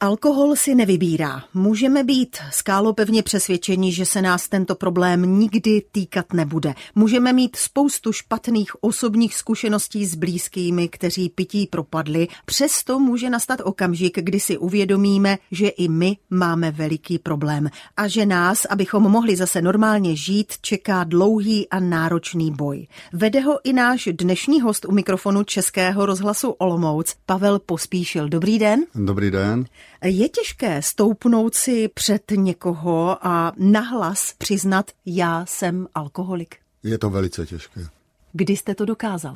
Alkohol si nevybírá. Můžeme být skálopevně přesvědčeni, že se nás tento problém nikdy týkat nebude. Můžeme mít spoustu špatných osobních zkušeností s blízkými, kteří pití propadli. Přesto může nastat okamžik, kdy si uvědomíme, že i my máme veliký problém a že nás, abychom mohli zase normálně žít, čeká dlouhý a náročný boj. Vede ho i náš dnešní host u mikrofonu Českého rozhlasu Olomouc, Pavel Pospíšil. Dobrý den. Dobrý den. Je těžké stoupnout si před někoho a nahlas přiznat, já jsem alkoholik? Je to velice těžké. Kdy jste to dokázal?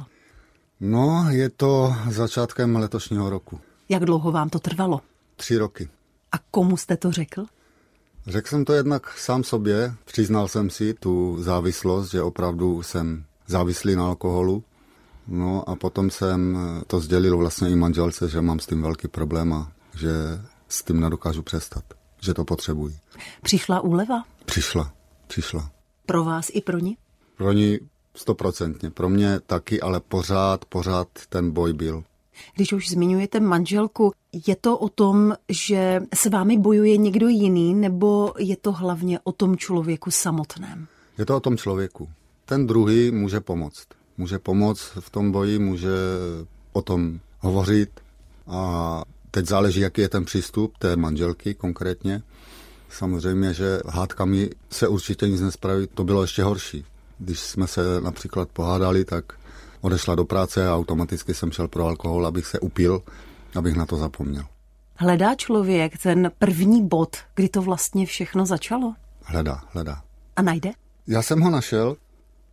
No, je to začátkem letošního roku. Jak dlouho vám to trvalo? Tři roky. A komu jste to řekl? Řekl jsem to jednak sám sobě, přiznal jsem si tu závislost, že opravdu jsem závislý na alkoholu. No a potom jsem to sdělil vlastně i manželce, že mám s tím velký problém a že s tím nedokážu přestat, že to potřebuji. Přišla úleva? Přišla, přišla. Pro vás i pro ní? Pro ní stoprocentně, pro mě taky, ale pořád, pořád ten boj byl. Když už zmiňujete manželku, je to o tom, že s vámi bojuje někdo jiný, nebo je to hlavně o tom člověku samotném? Je to o tom člověku. Ten druhý může pomoct. Může pomoct v tom boji, může o tom hovořit a Teď záleží, jaký je ten přístup té manželky konkrétně. Samozřejmě, že hádkami se určitě nic nespraví, to bylo ještě horší. Když jsme se například pohádali, tak odešla do práce a automaticky jsem šel pro alkohol, abych se upil, abych na to zapomněl. Hledá člověk ten první bod, kdy to vlastně všechno začalo? Hledá, hledá. A najde? Já jsem ho našel.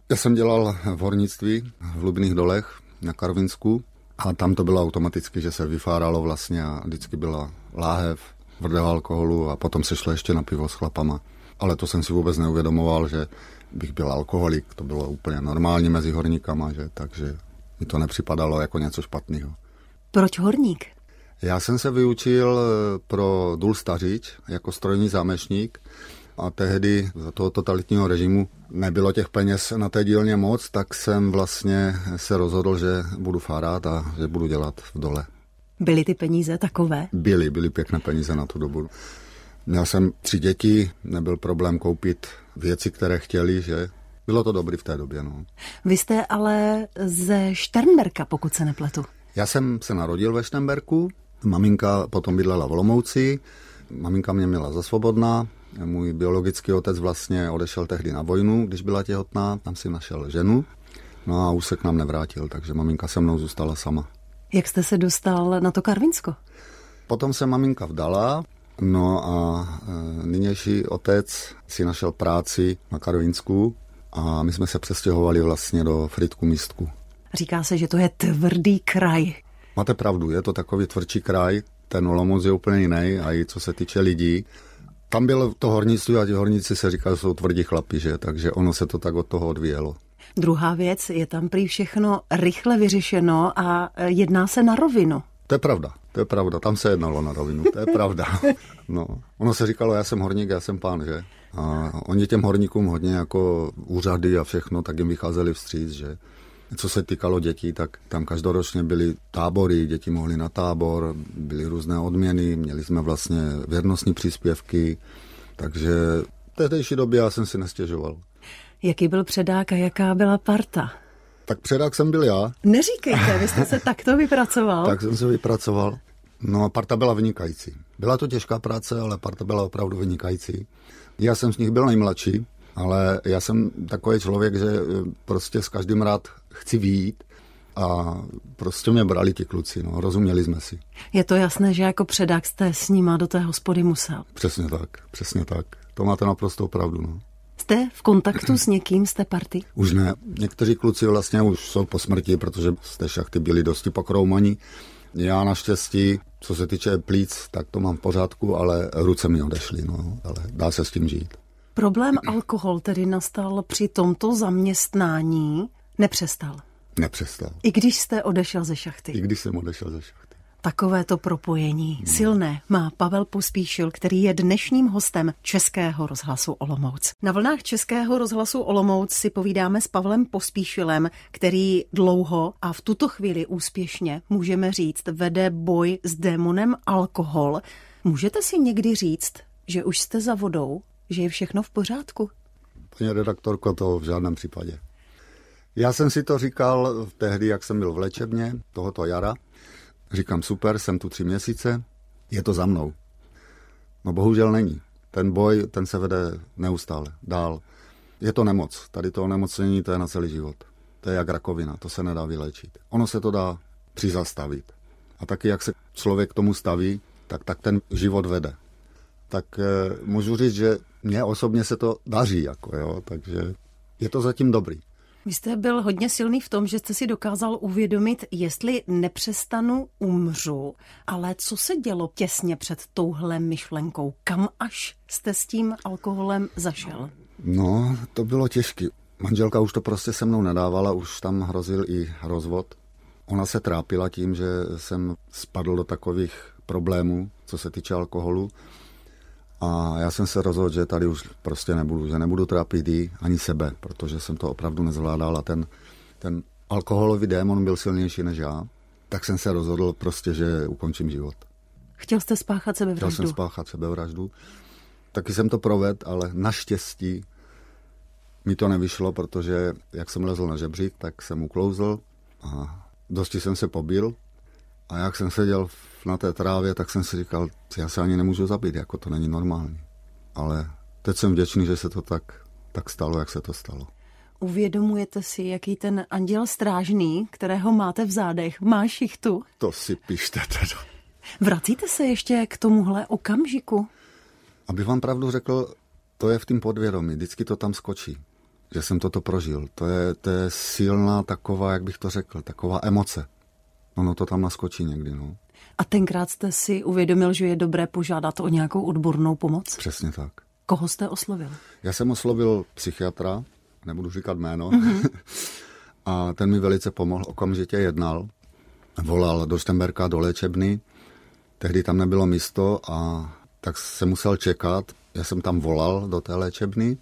Já jsem dělal v hornictví v Lubných dolech na Karvinsku a tam to bylo automaticky, že se vyfáralo vlastně a vždycky byla láhev, tvrdého alkoholu a potom se šlo ještě na pivo s chlapama. Ale to jsem si vůbec neuvědomoval, že bych byl alkoholik, to bylo úplně normální mezi horníkama, že, takže mi to nepřipadalo jako něco špatného. Proč horník? Já jsem se vyučil pro důl Stařič jako strojní zámečník a tehdy za toho totalitního režimu nebylo těch peněz na té dílně moc, tak jsem vlastně se rozhodl, že budu fárat a že budu dělat v dole. Byly ty peníze takové? Byly, byly pěkné peníze na tu dobu. Měl jsem tři děti, nebyl problém koupit věci, které chtěli, že bylo to dobrý v té době. No. Vy jste ale ze Šternberka, pokud se nepletu. Já jsem se narodil ve Šternberku, maminka potom bydlela v Olomouci, maminka mě měla za svobodná, můj biologický otec vlastně odešel tehdy na vojnu, když byla těhotná, tam si našel ženu, no a už se k nám nevrátil, takže maminka se mnou zůstala sama. Jak jste se dostal na to Karvinsko? Potom se maminka vdala, no a e, nynější otec si našel práci na Karvinsku a my jsme se přestěhovali vlastně do Fritku místku. Říká se, že to je tvrdý kraj. Máte pravdu, je to takový tvrdší kraj, ten Olomouc je úplně jiný a i co se týče lidí tam bylo to hornictví a ti horníci se říkají, že jsou tvrdí chlapi, že? takže ono se to tak od toho odvíjelo. Druhá věc, je tam prý všechno rychle vyřešeno a jedná se na rovinu. To je pravda, to je pravda, tam se jednalo na rovinu, to je pravda. No, ono se říkalo, já jsem horník, já jsem pán, že? A oni těm horníkům hodně jako úřady a všechno, tak jim vycházeli vstříc, že? Co se týkalo dětí, tak tam každoročně byly tábory, děti mohly na tábor, byly různé odměny, měli jsme vlastně věrnostní příspěvky, takže v tehdejší době já jsem si nestěžoval. Jaký byl předák a jaká byla parta? Tak předák jsem byl já. Neříkejte, vy jste se takto vypracoval. tak jsem se vypracoval. No a parta byla vynikající. Byla to těžká práce, ale parta byla opravdu vynikající. Já jsem z nich byl nejmladší, ale já jsem takový člověk, že prostě s každým rád chci výjít a prostě mě brali ti kluci, no, rozuměli jsme si. Je to jasné, že jako předák jste s nima do té hospody musel. Přesně tak, přesně tak. To máte naprosto pravdu, no. Jste v kontaktu s někým z té party? Už ne. Někteří kluci vlastně už jsou po smrti, protože z té šachty byli dosti pokroumaní. Já naštěstí, co se týče plíc, tak to mám v pořádku, ale ruce mi odešly, no, ale dá se s tím žít. Problém alkohol tedy nastal při tomto zaměstnání, nepřestal. Nepřestal. I když jste odešel ze šachty. I když jsem odešel ze šachty. Takovéto propojení hmm. silné má Pavel Pospíšil, který je dnešním hostem Českého rozhlasu Olomouc. Na vlnách Českého rozhlasu Olomouc si povídáme s Pavlem Pospíšilem, který dlouho a v tuto chvíli úspěšně, můžeme říct, vede boj s démonem alkohol. Můžete si někdy říct, že už jste za vodou, že je všechno v pořádku? Paní redaktorko, to v žádném případě. Já jsem si to říkal tehdy, jak jsem byl v léčebně tohoto jara. Říkám, super, jsem tu tři měsíce, je to za mnou. No bohužel není. Ten boj, ten se vede neustále, dál. Je to nemoc. Tady to onemocnění, to je na celý život. To je jak rakovina, to se nedá vylečit. Ono se to dá přizastavit. A taky, jak se člověk k tomu staví, tak, tak ten život vede. Tak e, můžu říct, že mně osobně se to daří, jako jo, takže je to zatím dobrý. Vy jste byl hodně silný v tom, že jste si dokázal uvědomit, jestli nepřestanu, umřu. Ale co se dělo těsně před touhle myšlenkou? Kam až jste s tím alkoholem zašel? No, to bylo těžké. Manželka už to prostě se mnou nedávala, už tam hrozil i rozvod. Ona se trápila tím, že jsem spadl do takových problémů, co se týče alkoholu. A já jsem se rozhodl, že tady už prostě nebudu, že nebudu trápit jí ani sebe, protože jsem to opravdu nezvládal a ten, ten alkoholový démon byl silnější než já. Tak jsem se rozhodl prostě, že ukončím život. Chtěl jste spáchat sebevraždu? Chtěl jsem spáchat sebevraždu. Taky jsem to provedl, ale naštěstí mi to nevyšlo, protože jak jsem lezl na žebřík, tak jsem uklouzl a dosti jsem se pobil. A jak jsem seděl na té trávě, tak jsem si říkal, já se ani nemůžu zabít, jako to není normální. Ale teď jsem vděčný, že se to tak, tak stalo, jak se to stalo. Uvědomujete si, jaký ten anděl strážný, kterého máte v zádech, má šichtu? To si pište teda. Vracíte se ještě k tomuhle okamžiku? Aby vám pravdu řekl, to je v tom podvědomí, vždycky to tam skočí, že jsem toto prožil. To je, to je silná taková, jak bych to řekl, taková emoce. Ono to tam naskočí někdy, no. A tenkrát jste si uvědomil, že je dobré požádat o nějakou odbornou pomoc? Přesně tak. Koho jste oslovil? Já jsem oslovil psychiatra, nebudu říkat jméno, mm-hmm. a ten mi velice pomohl, okamžitě jednal. Volal do Štemberka, do léčebny, tehdy tam nebylo místo a tak se musel čekat. Já jsem tam volal do té léčebny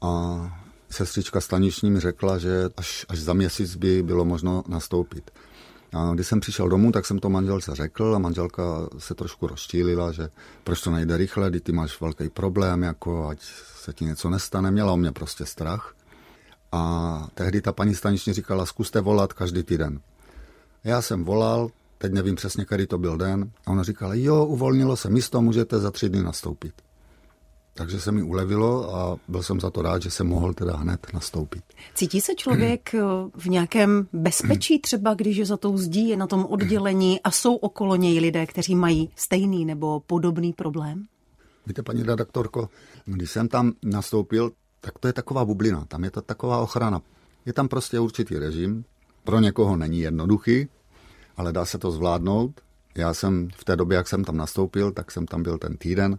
a sestřička staniční mi řekla, že až, až za měsíc by bylo možno nastoupit. A když jsem přišel domů, tak jsem to manželce řekl a manželka se trošku rozčílila, že proč to nejde rychle, ty máš velký problém, jako ať se ti něco nestane. Měla o mě prostě strach. A tehdy ta paní staniční říkala, zkuste volat každý týden. Já jsem volal, teď nevím přesně, který to byl den, a ona říkala, jo, uvolnilo se místo, můžete za tři dny nastoupit. Takže se mi ulevilo a byl jsem za to rád, že jsem mohl teda hned nastoupit. Cítí se člověk eh, v nějakém bezpečí třeba, když je za tou zdí, je na tom oddělení a jsou okolo něj lidé, kteří mají stejný nebo podobný problém? Víte, paní redaktorko, když jsem tam nastoupil, tak to je taková bublina, tam je to taková ochrana. Je tam prostě určitý režim, pro někoho není jednoduchý, ale dá se to zvládnout. Já jsem v té době, jak jsem tam nastoupil, tak jsem tam byl ten týden,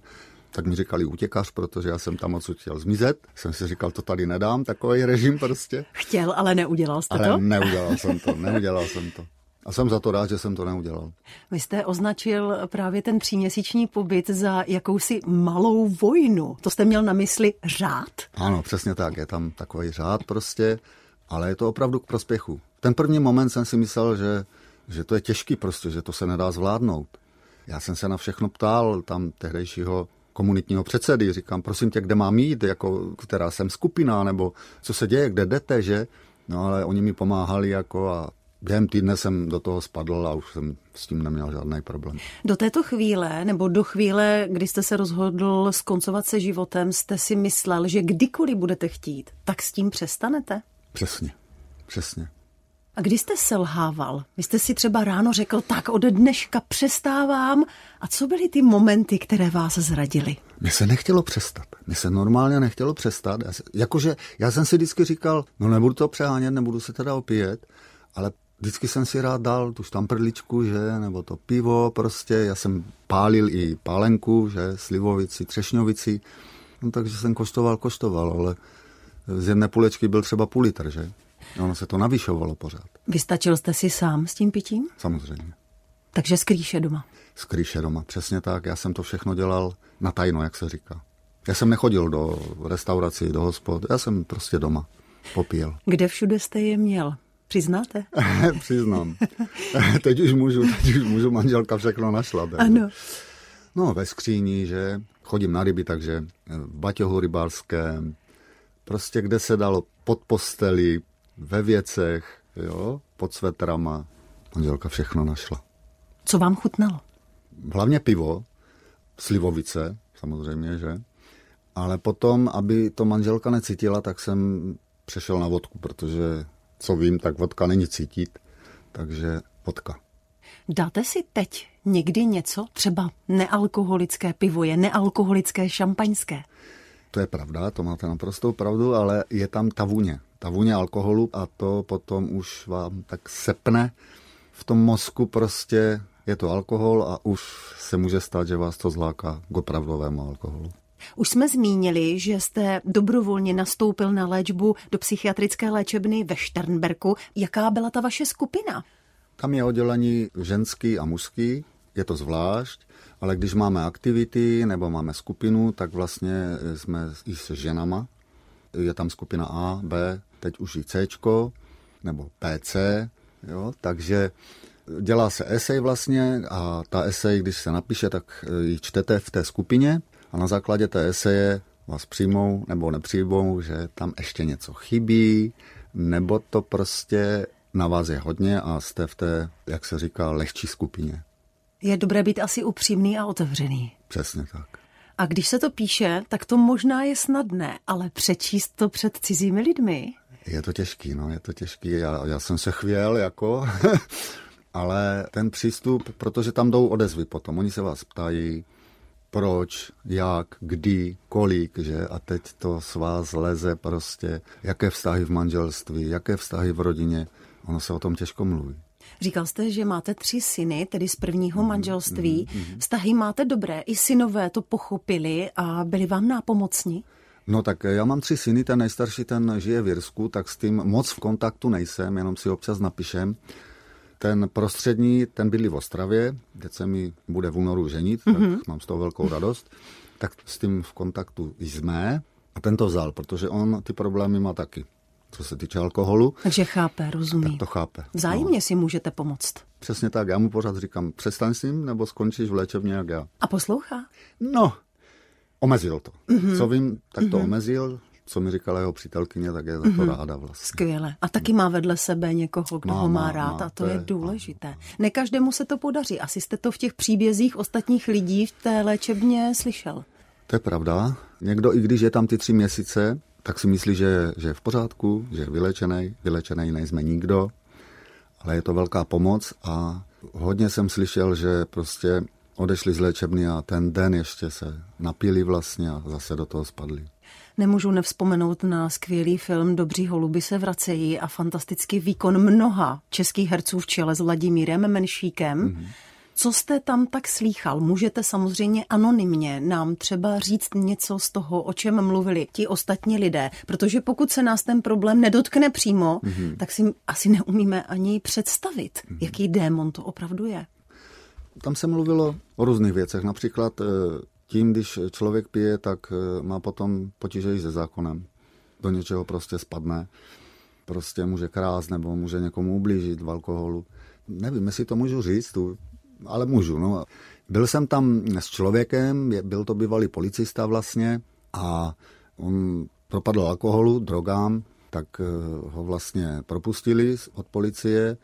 tak mi říkali utěkař, protože já jsem tam odsud chtěl zmizet. Jsem si říkal, to tady nedám, takový režim prostě. Chtěl, ale neudělal jste ale to? neudělal jsem to, neudělal jsem to. A jsem za to rád, že jsem to neudělal. Vy jste označil právě ten tříměsíční pobyt za jakousi malou vojnu. To jste měl na mysli řád? Ano, přesně tak. Je tam takový řád prostě, ale je to opravdu k prospěchu. Ten první moment jsem si myslel, že, že to je těžký prostě, že to se nedá zvládnout. Já jsem se na všechno ptal tam tehdejšího komunitního předsedy, říkám, prosím tě, kde mám jít, jako, která jsem skupina, nebo co se děje, kde jdete, že? No ale oni mi pomáhali jako a během týdne jsem do toho spadl a už jsem s tím neměl žádný problém. Do této chvíle, nebo do chvíle, kdy jste se rozhodl skoncovat se životem, jste si myslel, že kdykoliv budete chtít, tak s tím přestanete? Přesně, přesně. A kdy jste selhával? Vy jste si třeba ráno řekl, tak od dneška přestávám. A co byly ty momenty, které vás zradily? Mně se nechtělo přestat. Mně se normálně nechtělo přestat. Já se, jakože já jsem si vždycky říkal, no nebudu to přehánět, nebudu se teda opíjet, ale vždycky jsem si rád dal tu štamprličku, že, nebo to pivo prostě. Já jsem pálil i pálenku, že, slivovici, třešňovici. No, takže jsem koštoval, koštoval, ale z jedné půlečky byl třeba půl litr, že. Ono se to navyšovalo pořád. Vystačil jste si sám s tím pitím? Samozřejmě. Takže skrýše doma. Skrýše doma, přesně tak. Já jsem to všechno dělal na tajno, jak se říká. Já jsem nechodil do restaurací, do hospod, já jsem prostě doma popíjel. Kde všude jste je měl? Přiznáte? Přiznám. teď už můžu, teď už můžu, manželka všechno našla. Takže. Ano. No, ve skříni, že chodím na ryby, takže v baťohu rybářském, prostě kde se dalo pod posteli, ve věcech, jo, pod svetrama. Manželka všechno našla. Co vám chutnalo? Hlavně pivo, slivovice, samozřejmě, že? Ale potom, aby to manželka necítila, tak jsem přešel na vodku, protože co vím, tak vodka není cítit, takže vodka. Dáte si teď někdy něco, třeba nealkoholické pivo je nealkoholické šampaňské? To je pravda, to máte naprostou pravdu, ale je tam ta vůně. Ta vůně alkoholu a to potom už vám tak sepne v tom mozku prostě je to alkohol a už se může stát, že vás to zláká k opravdovému alkoholu. Už jsme zmínili, že jste dobrovolně nastoupil na léčbu do psychiatrické léčebny ve Šternberku. Jaká byla ta vaše skupina? Tam je oddělení ženský a mužský, je to zvlášť, ale když máme aktivity nebo máme skupinu, tak vlastně jsme i se ženama. Je tam skupina A, B, teď už i C, nebo PC, jo, takže dělá se esej vlastně a ta esej, když se napíše, tak ji čtete v té skupině a na základě té eseje vás přijmou nebo nepřijmou, že tam ještě něco chybí, nebo to prostě na vás je hodně a jste v té, jak se říká, lehčí skupině. Je dobré být asi upřímný a otevřený. Přesně tak. A když se to píše, tak to možná je snadné, ale přečíst to před cizími lidmi? Je to těžký, no, je to těžký. Já, já jsem se chvěl, jako, ale ten přístup, protože tam jdou odezvy potom, oni se vás ptají, proč, jak, kdy, kolik, že? A teď to s vás leze prostě, jaké vztahy v manželství, jaké vztahy v rodině. Ono se o tom těžko mluví. Říkal jste, že máte tři syny, tedy z prvního mhm, manželství. Mm-hmm. Vztahy máte dobré, i synové to pochopili a byli vám nápomocni? No tak já mám tři syny, ten nejstarší, ten žije v Jirsku, tak s tím moc v kontaktu nejsem, jenom si občas napíšem. Ten prostřední, ten bydlí v Ostravě, teď se mi bude v únoru ženit, mm-hmm. tak mhm. mám z toho velkou radost. Tak s tím v kontaktu jsme a ten to vzal, protože on ty problémy má taky co se týče alkoholu. Takže chápe, rozumí. Tak to chápe. Vzájemně no. si můžete pomoct. Přesně tak, já mu pořád říkám, přestaň s ním, nebo skončíš v léčebně jak já. A poslouchá? No, omezil to. Mm-hmm. Co vím, tak to mm-hmm. omezil, co mi říkala jeho přítelkyně, tak je za to mm-hmm. ráda vlastně. Skvěle. A taky má vedle sebe někoho, kdo má, ho má, má rád má, a to, to je, je důležité. Má. Ne každému se to podaří. Asi jste to v těch příbězích ostatních lidí v té léčebně slyšel. To je pravda. Někdo, i když je tam ty tři měsíce, tak si myslí, že, že je v pořádku, že je vylečený. Vylečený nejsme nikdo, ale je to velká pomoc a hodně jsem slyšel, že prostě odešli z léčebny a ten den ještě se napili vlastně a zase do toho spadli. Nemůžu nevzpomenout na skvělý film Dobří holuby se vracejí a fantastický výkon mnoha českých herců v čele s Vladimírem Menšíkem. Mm-hmm co jste tam tak slýchal? Můžete samozřejmě anonymně nám třeba říct něco z toho, o čem mluvili ti ostatní lidé, protože pokud se nás ten problém nedotkne přímo, mm-hmm. tak si asi neumíme ani představit, mm-hmm. jaký démon to opravdu je. Tam se mluvilo o různých věcech. Například eh, tím, když člověk pije, tak eh, má potom potíže i se zákonem. Do něčeho prostě spadne. Prostě může krást nebo může někomu ublížit v alkoholu. Nevím, jestli to můžu říct, tu ale můžu. No. Byl jsem tam s člověkem, byl to bývalý policista vlastně a on propadl alkoholu, drogám, tak eh, ho vlastně propustili od policie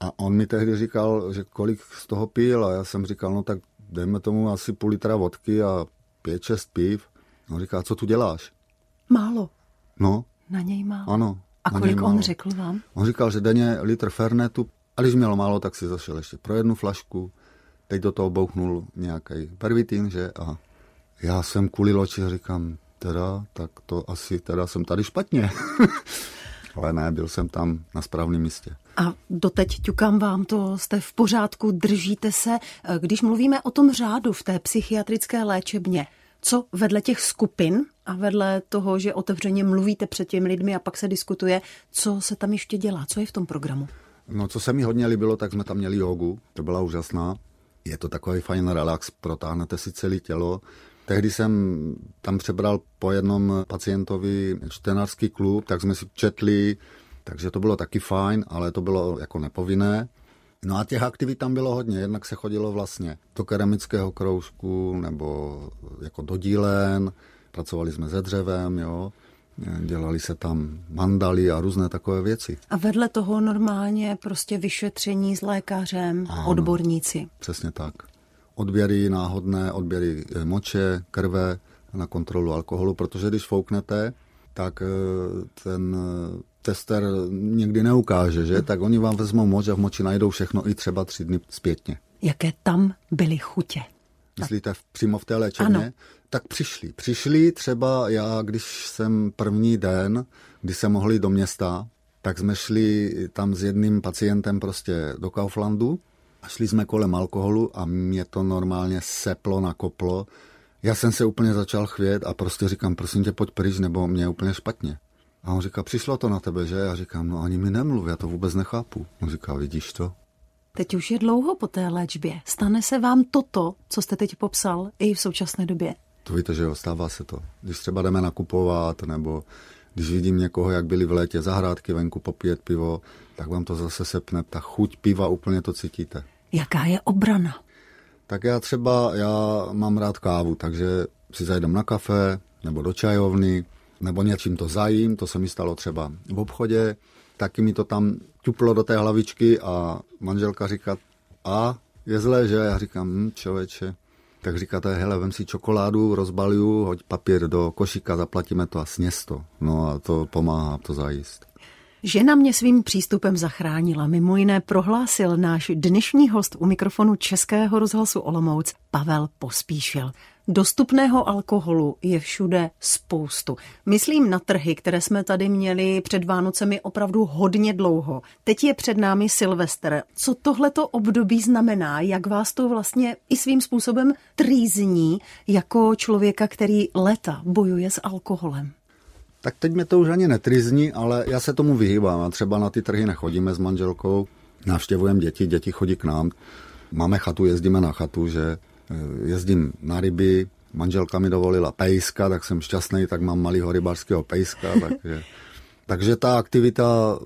a on mi tehdy říkal, že kolik z toho pil a já jsem říkal, no tak dejme tomu asi půl litra vodky a pět, šest piv. On říká, co tu děláš? Málo. No. Na něj málo. Ano. A kolik on řekl vám? On říkal, že denně litr fernetu, a když mělo málo, tak si zašel ještě pro jednu flašku. Teď do toho bouchnul nějaký pervitin, že? A já jsem kvůli loči říkám, teda, tak to asi teda jsem tady špatně. Ale ne, byl jsem tam na správném místě. A doteď ťukám vám to, jste v pořádku, držíte se. Když mluvíme o tom řádu v té psychiatrické léčebně, co vedle těch skupin a vedle toho, že otevřeně mluvíte před těmi lidmi a pak se diskutuje, co se tam ještě dělá, co je v tom programu? No, co se mi hodně líbilo, tak jsme tam měli jogu, to byla úžasná. Je to takový fajn relax, protáhnete si celé tělo. Tehdy jsem tam přebral po jednom pacientovi čtenářský klub, tak jsme si četli, takže to bylo taky fajn, ale to bylo jako nepovinné. No a těch aktivit tam bylo hodně. Jednak se chodilo vlastně do keramického kroužku nebo jako do dílen, pracovali jsme se dřevem, jo. Dělali se tam mandaly a různé takové věci. A vedle toho normálně prostě vyšetření s lékařem, ano, odborníci. Přesně tak. Odběry náhodné, odběry eh, moče, krve na kontrolu alkoholu, protože když fouknete, tak eh, ten eh, tester někdy neukáže, že? Tak oni vám vezmou moč a v moči najdou všechno i třeba tři dny zpětně. Jaké tam byly chutě? Myslíte v, přímo v té léčebně? Ano. Tak přišli. Přišli třeba já, když jsem první den, kdy se mohli do města, tak jsme šli tam s jedným pacientem prostě do Kauflandu a šli jsme kolem alkoholu a mě to normálně seplo, nakoplo. Já jsem se úplně začal chvět a prostě říkám, prosím tě, pojď pryč, nebo mě je úplně špatně. A on říká, přišlo to na tebe, že? Já říkám, no ani mi nemluv, já to vůbec nechápu. On říká, vidíš to? Teď už je dlouho po té léčbě. Stane se vám toto, co jste teď popsal, i v současné době? To víte, že jo, stává se to. Když třeba jdeme nakupovat, nebo když vidím někoho, jak byli v létě zahrádky venku popíjet pivo, tak vám to zase sepne. Ta chuť piva, úplně to cítíte. Jaká je obrana? Tak já třeba, já mám rád kávu, takže si zajdem na kafe, nebo do čajovny, nebo něčím to zajím, to se mi stalo třeba v obchodě, taky mi to tam ťuplo do té hlavičky a manželka říká, a je zlé, že? Já říkám, hm, člověče, tak říkáte, hele, vem si čokoládu, rozbalju, hoď papír do košíka, zaplatíme to a sněz to. No a to pomáhá to zajíst. Žena mě svým přístupem zachránila. Mimo jiné prohlásil náš dnešní host u mikrofonu Českého rozhlasu Olomouc Pavel Pospíšil. Dostupného alkoholu je všude spoustu. Myslím na trhy, které jsme tady měli před Vánocemi opravdu hodně dlouho. Teď je před námi Silvestr. Co tohleto období znamená? Jak vás to vlastně i svým způsobem trýzní jako člověka, který leta bojuje s alkoholem? Tak teď mě to už ani netrizní, ale já se tomu vyhýbám. A třeba na ty trhy nechodíme s manželkou, navštěvujeme děti, děti chodí k nám. Máme chatu, jezdíme na chatu, že eh, jezdím na ryby, manželka mi dovolila pejska, tak jsem šťastný, tak mám malýho rybářského pejska. Takže, takže ta aktivita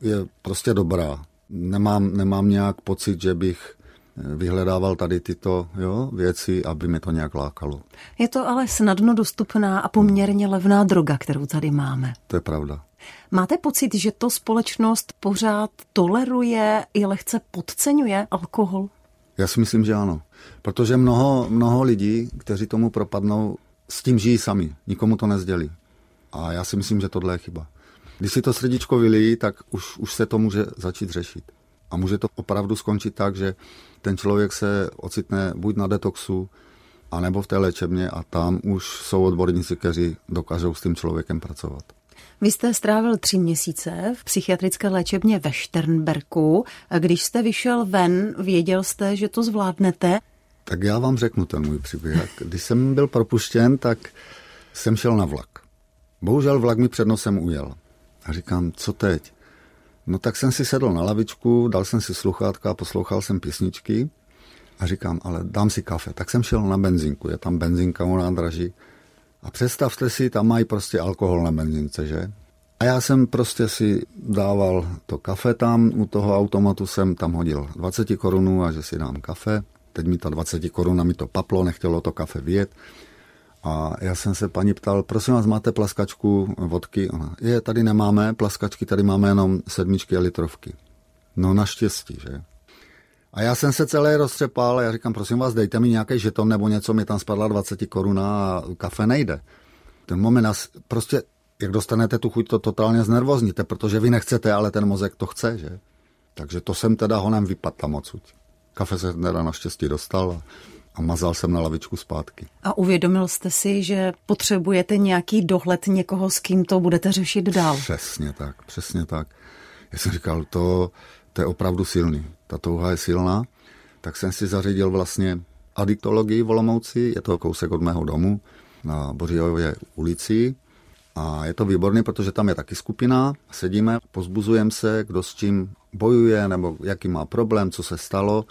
je prostě dobrá. Nemám, nemám nějak pocit, že bych vyhledával tady tyto jo, věci, aby mi to nějak lákalo. Je to ale snadno dostupná a poměrně levná droga, kterou tady máme. To je pravda. Máte pocit, že to společnost pořád toleruje i lehce podceňuje alkohol? Já si myslím, že ano. Protože mnoho, mnoho lidí, kteří tomu propadnou, s tím žijí sami. Nikomu to nezdělí. A já si myslím, že tohle je chyba. Když si to srdíčko vylíjí, tak už, už se to může začít řešit. A může to opravdu skončit tak, že ten člověk se ocitne buď na detoxu, anebo v té léčebně a tam už jsou odborníci, kteří dokážou s tím člověkem pracovat. Vy jste strávil tři měsíce v psychiatrické léčebně ve Šternberku. Když jste vyšel ven, věděl jste, že to zvládnete? Tak já vám řeknu ten můj příběh. Když jsem byl propuštěn, tak jsem šel na vlak. Bohužel vlak mi před nosem ujel. A říkám, co teď? No tak jsem si sedl na lavičku, dal jsem si sluchátka a poslouchal jsem písničky a říkám, ale dám si kafe. Tak jsem šel na benzínku, je tam benzinka u nádraží. A představte si, tam mají prostě alkohol na benzince, že? A já jsem prostě si dával to kafe tam, u toho automatu jsem tam hodil 20 korunů a že si dám kafe. Teď mi ta 20 koruna mi to paplo, nechtělo to kafe vyjet. A já jsem se paní ptal, prosím vás, máte plaskačku vodky? Ona, je, tady nemáme plaskačky, tady máme jenom sedmičky a litrovky. No naštěstí, že? A já jsem se celé roztřepal já říkám, prosím vás, dejte mi nějaký žeton nebo něco, mi tam spadla 20 koruna a kafe nejde. Ten moment, prostě, jak dostanete tu chuť, to totálně znervozníte, protože vy nechcete, ale ten mozek to chce, že? Takže to jsem teda honem vypadl tam. Kafe se teda naštěstí dostal a a mazal jsem na lavičku zpátky. A uvědomil jste si, že potřebujete nějaký dohled někoho, s kým to budete řešit dál? Přesně tak, přesně tak. Já jsem říkal, to, to je opravdu silný. Ta touha je silná. Tak jsem si zařídil vlastně adiktologii v Olomouci, je to kousek od mého domu na Bořijově ulici. A je to výborný, protože tam je taky skupina, sedíme, pozbuzujeme se, kdo s čím bojuje, nebo jaký má problém, co se stalo.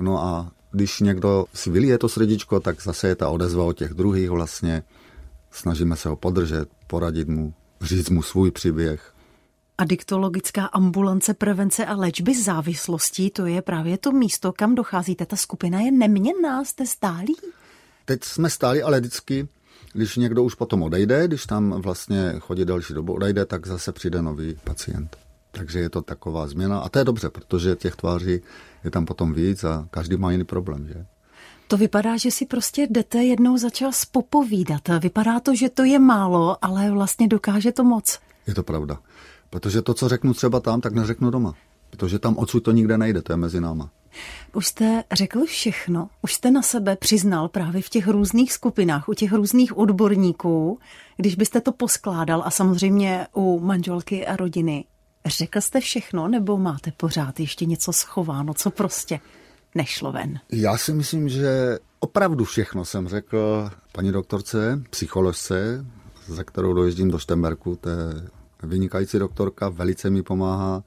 No a když někdo si vylije to srdíčko, tak zase je ta odezva od těch druhých vlastně. Snažíme se ho podržet, poradit mu, říct mu svůj příběh. Adiktologická ambulance prevence a léčby závislostí, to je právě to místo, kam docházíte. Ta skupina je neměnná, jste stálí? Teď jsme stáli, ale vždycky, když někdo už potom odejde, když tam vlastně chodí další dobu odejde, tak zase přijde nový pacient. Takže je to taková změna a to je dobře, protože těch tváří je tam potom víc a každý má jiný problém, že? To vypadá, že si prostě jdete jednou za čas popovídat. Vypadá to, že to je málo, ale vlastně dokáže to moc. Je to pravda. Protože to, co řeknu třeba tam, tak neřeknu doma. Protože tam odsud to nikde nejde, to je mezi náma. Už jste řekl všechno, už jste na sebe přiznal právě v těch různých skupinách, u těch různých odborníků, když byste to poskládal a samozřejmě u manželky a rodiny. Řekl jste všechno, nebo máte pořád ještě něco schováno, co prostě nešlo ven? Já si myslím, že opravdu všechno jsem řekl paní doktorce, psycholožce, za kterou dojezdím do Štemberku, to je vynikající doktorka, velice mi pomáhá.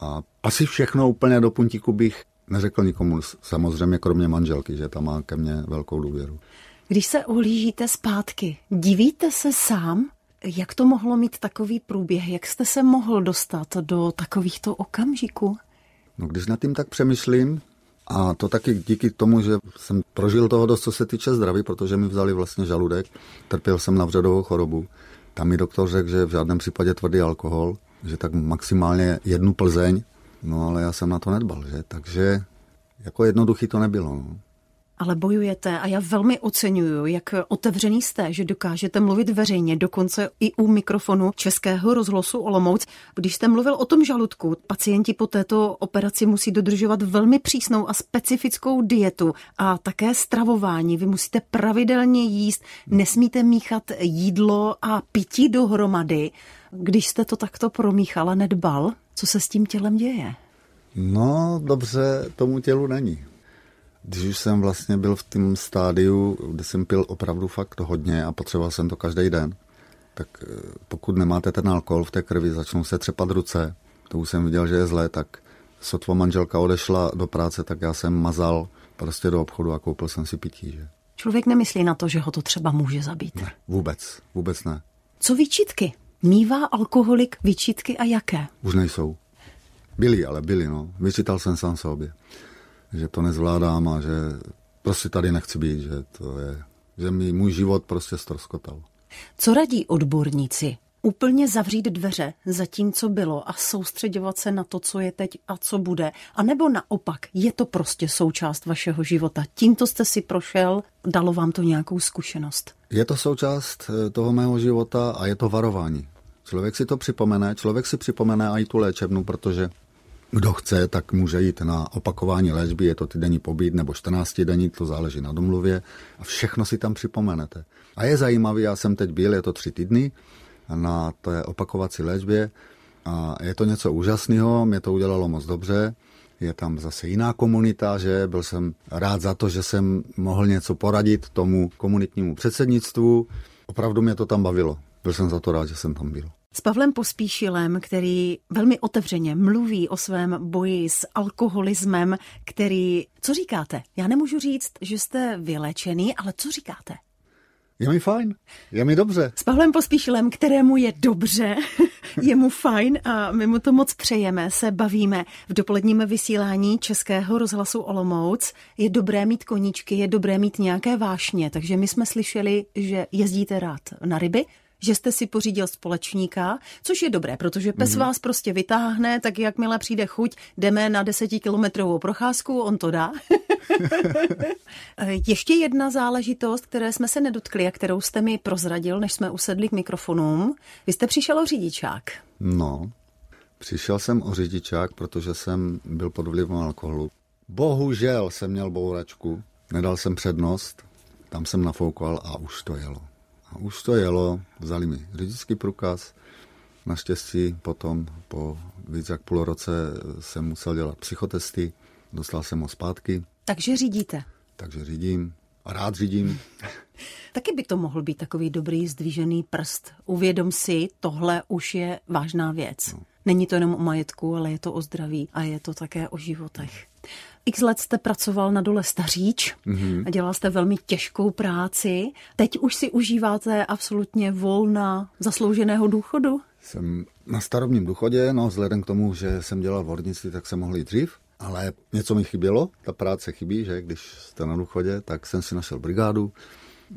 A asi všechno úplně do puntíku bych neřekl nikomu, samozřejmě kromě manželky, že tam má ke mně velkou důvěru. Když se uhlížíte zpátky, divíte se sám, jak to mohlo mít takový průběh? Jak jste se mohl dostat do takovýchto okamžiků? No, když nad tím tak přemýšlím, a to taky díky tomu, že jsem prožil toho dost, co se týče zdraví, protože mi vzali vlastně žaludek, trpěl jsem na vředovou chorobu. Tam mi doktor řekl, že v žádném případě tvrdý alkohol, že tak maximálně jednu Plzeň, no ale já jsem na to nedbal, že? Takže jako jednoduchý to nebylo. No ale bojujete a já velmi oceňuju, jak otevřený jste, že dokážete mluvit veřejně, dokonce i u mikrofonu Českého rozhlasu Olomouc. Když jste mluvil o tom žaludku, pacienti po této operaci musí dodržovat velmi přísnou a specifickou dietu a také stravování. Vy musíte pravidelně jíst, nesmíte míchat jídlo a pití dohromady. Když jste to takto promíchala, nedbal, co se s tím tělem děje? No, dobře, tomu tělu není. Když už jsem vlastně byl v tom stádiu, kde jsem pil opravdu fakt hodně a potřeboval jsem to každý den, tak eh, pokud nemáte ten alkohol v té krvi, začnou se třepat ruce. To už jsem viděl, že je zlé, tak sotva manželka odešla do práce, tak já jsem mazal prostě do obchodu a koupil jsem si pití. Že? Člověk nemyslí na to, že ho to třeba může zabít. Ne, vůbec, vůbec ne. Co výčitky? Mívá alkoholik výčitky a jaké? Už nejsou. Byli, ale byli, no. Vyčítal jsem sám sobě že to nezvládám a že prostě tady nechci být, že to je, že mi můj život prostě stroskotal. Co radí odborníci? Úplně zavřít dveře za tím, co bylo a soustředovat se na to, co je teď a co bude. A nebo naopak, je to prostě součást vašeho života. Tímto jste si prošel, dalo vám to nějakou zkušenost? Je to součást eh, toho mého života a je to varování. Člověk si to připomene, člověk si připomene i tu léčebnu, protože kdo chce, tak může jít na opakování léčby, je to týdenní pobyt nebo 14 denní, to záleží na domluvě a všechno si tam připomenete. A je zajímavý, já jsem teď byl, je to tři týdny na té opakovací léčbě a je to něco úžasného, mě to udělalo moc dobře. Je tam zase jiná komunita, že byl jsem rád za to, že jsem mohl něco poradit tomu komunitnímu předsednictvu. Opravdu mě to tam bavilo. Byl jsem za to rád, že jsem tam byl s Pavlem Pospíšilem, který velmi otevřeně mluví o svém boji s alkoholismem, který... Co říkáte? Já nemůžu říct, že jste vylečený, ale co říkáte? Je mi fajn, je mi dobře. S Pavlem Pospíšilem, kterému je dobře, je mu fajn a my mu to moc přejeme, se bavíme v dopoledním vysílání Českého rozhlasu Olomouc. Je dobré mít koníčky, je dobré mít nějaké vášně, takže my jsme slyšeli, že jezdíte rád na ryby, že jste si pořídil společníka, což je dobré, protože pes mm-hmm. vás prostě vytáhne, tak jakmile přijde chuť, jdeme na desetikilometrovou procházku, on to dá. Ještě jedna záležitost, které jsme se nedotkli a kterou jste mi prozradil, než jsme usedli k mikrofonům. Vy jste přišel o řidičák. No, přišel jsem o řidičák, protože jsem byl pod vlivem alkoholu. Bohužel jsem měl bouračku, nedal jsem přednost, tam jsem nafoukal a už to jelo. Už to jelo, vzali mi řidičský průkaz. Naštěstí potom po víc jak půl roce jsem musel dělat psychotesty, dostal jsem ho zpátky. Takže řídíte? Takže řídím a rád řídím. Taky by to mohl být takový dobrý zdvížený prst. Uvědom si, tohle už je vážná věc. No. Není to jenom o majetku, ale je to o zdraví a je to také o životech. X let jste pracoval na dole Staříč mm-hmm. a dělal jste velmi těžkou práci. Teď už si užíváte absolutně volna zaslouženého důchodu? Jsem Na starobním důchodě, no vzhledem k tomu, že jsem dělal v hornictví, tak jsem mohl jít dřív, ale něco mi chybělo, ta práce chybí, že když jste na důchodě, tak jsem si našel brigádu,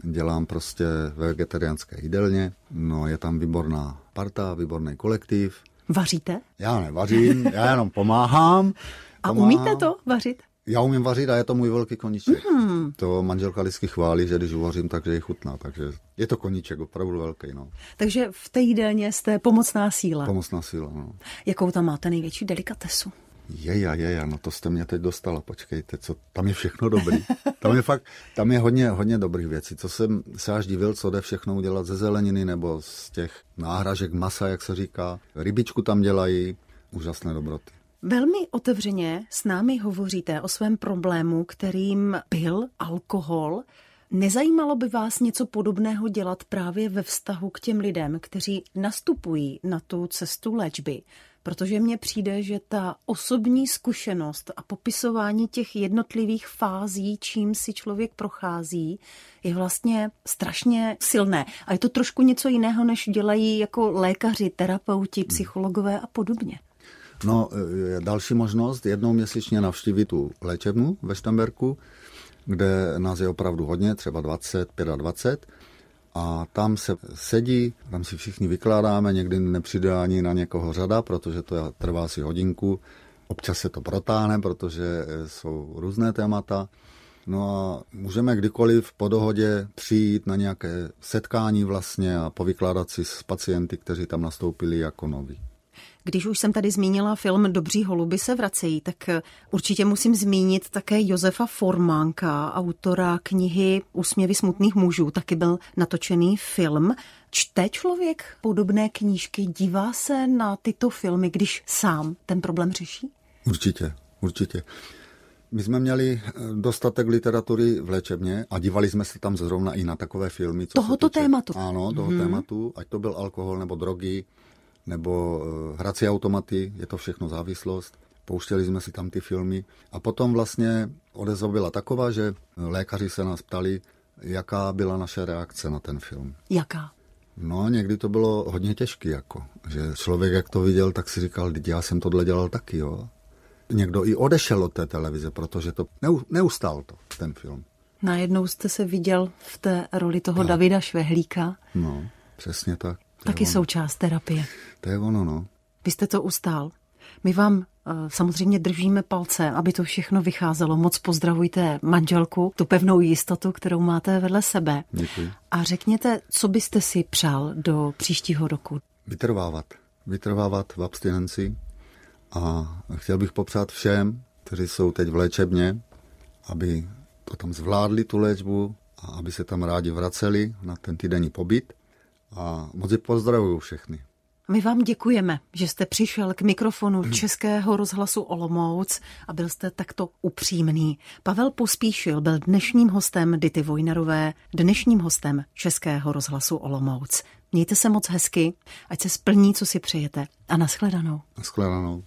dělám prostě ve vegetariánské jídelně, no je tam výborná parta, výborný kolektiv. Vaříte? Já nevařím, já jenom pomáhám. A umíte to vařit? Já umím vařit a je to můj velký koníček. Mm. To manželka vždycky chválí, že když uvařím, takže je chutná. Takže je to koníček opravdu velký. No. Takže v té jídelně jste pomocná síla. Pomocná síla, no. Jakou tam máte největší delikatesu? Jeja, jeja, no to jste mě teď dostala, počkejte, co, tam je všechno dobrý. Tam je fakt, tam je hodně, hodně dobrých věcí. Co jsem se až divil, co jde všechno udělat ze zeleniny nebo z těch náhražek masa, jak se říká. Rybičku tam dělají, úžasné dobroty. Velmi otevřeně s námi hovoříte o svém problému, kterým byl alkohol. Nezajímalo by vás něco podobného dělat právě ve vztahu k těm lidem, kteří nastupují na tu cestu léčby? Protože mně přijde, že ta osobní zkušenost a popisování těch jednotlivých fází, čím si člověk prochází, je vlastně strašně silné. A je to trošku něco jiného, než dělají jako lékaři, terapeuti, psychologové a podobně. No, je další možnost, jednou měsíčně navštívit tu léčebnu ve Štamberku, kde nás je opravdu hodně, třeba 20, 25. A tam se sedí, tam si všichni vykládáme, někdy nepřijde ani na někoho řada, protože to trvá si hodinku. Občas se to protáhne, protože jsou různé témata. No a můžeme kdykoliv po dohodě přijít na nějaké setkání vlastně a povykládat si s pacienty, kteří tam nastoupili jako noví. Když už jsem tady zmínila film Dobří holuby se vracejí, tak eh, určitě musím zmínit také Josefa Formánka, autora knihy Úsměvy smutných mužů. Taky byl natočený film. Čte člověk podobné knížky, dívá se na tyto filmy, když sám ten problém řeší? Určitě, určitě. My jsme měli eh, dostatek literatury v léčebně a dívali jsme se tam zrovna i na takové filmy. Co Tohoto tématu? Ano, toho hmm. tématu, ať to byl alkohol nebo drogy, nebo eh, hrací automaty, je to všechno závislost. Pouštěli jsme si tam ty filmy a potom vlastně odezva byla taková, že lékaři se nás ptali, jaká byla naše reakce na ten film. Jaká? No, někdy to bylo hodně těžké, jako, že člověk, jak to viděl, tak si říkal, já jsem tohle dělal taky, jo. Někdo i odešel od té televize, protože to neustál to, ten film. Najednou jste se viděl v té roli toho no. Davida Švehlíka. No, přesně tak. Taky ono. součást terapie. To je ono, no. Vy jste to ustál. My vám uh, samozřejmě držíme palce, aby to všechno vycházelo. Moc pozdravujte manželku, tu pevnou jistotu, kterou máte vedle sebe. Děkuji. A řekněte, co byste si přál do příštího roku? Vytrvávat. Vytrvávat v abstinenci. A chtěl bych popřát všem, kteří jsou teď v léčebně, aby to tam zvládli, tu léčbu, a aby se tam rádi vraceli na ten týdenní pobyt a moc je pozdravuju všechny. My vám děkujeme, že jste přišel k mikrofonu. Českého rozhlasu Olomouc a byl jste takto upřímný. Pavel Pospíšil byl dnešním hostem Dity Vojnarové, dnešním hostem Českého rozhlasu Olomouc. Mějte se moc hezky, ať se splní, co si přejete. A nashledanou. Nashledanou.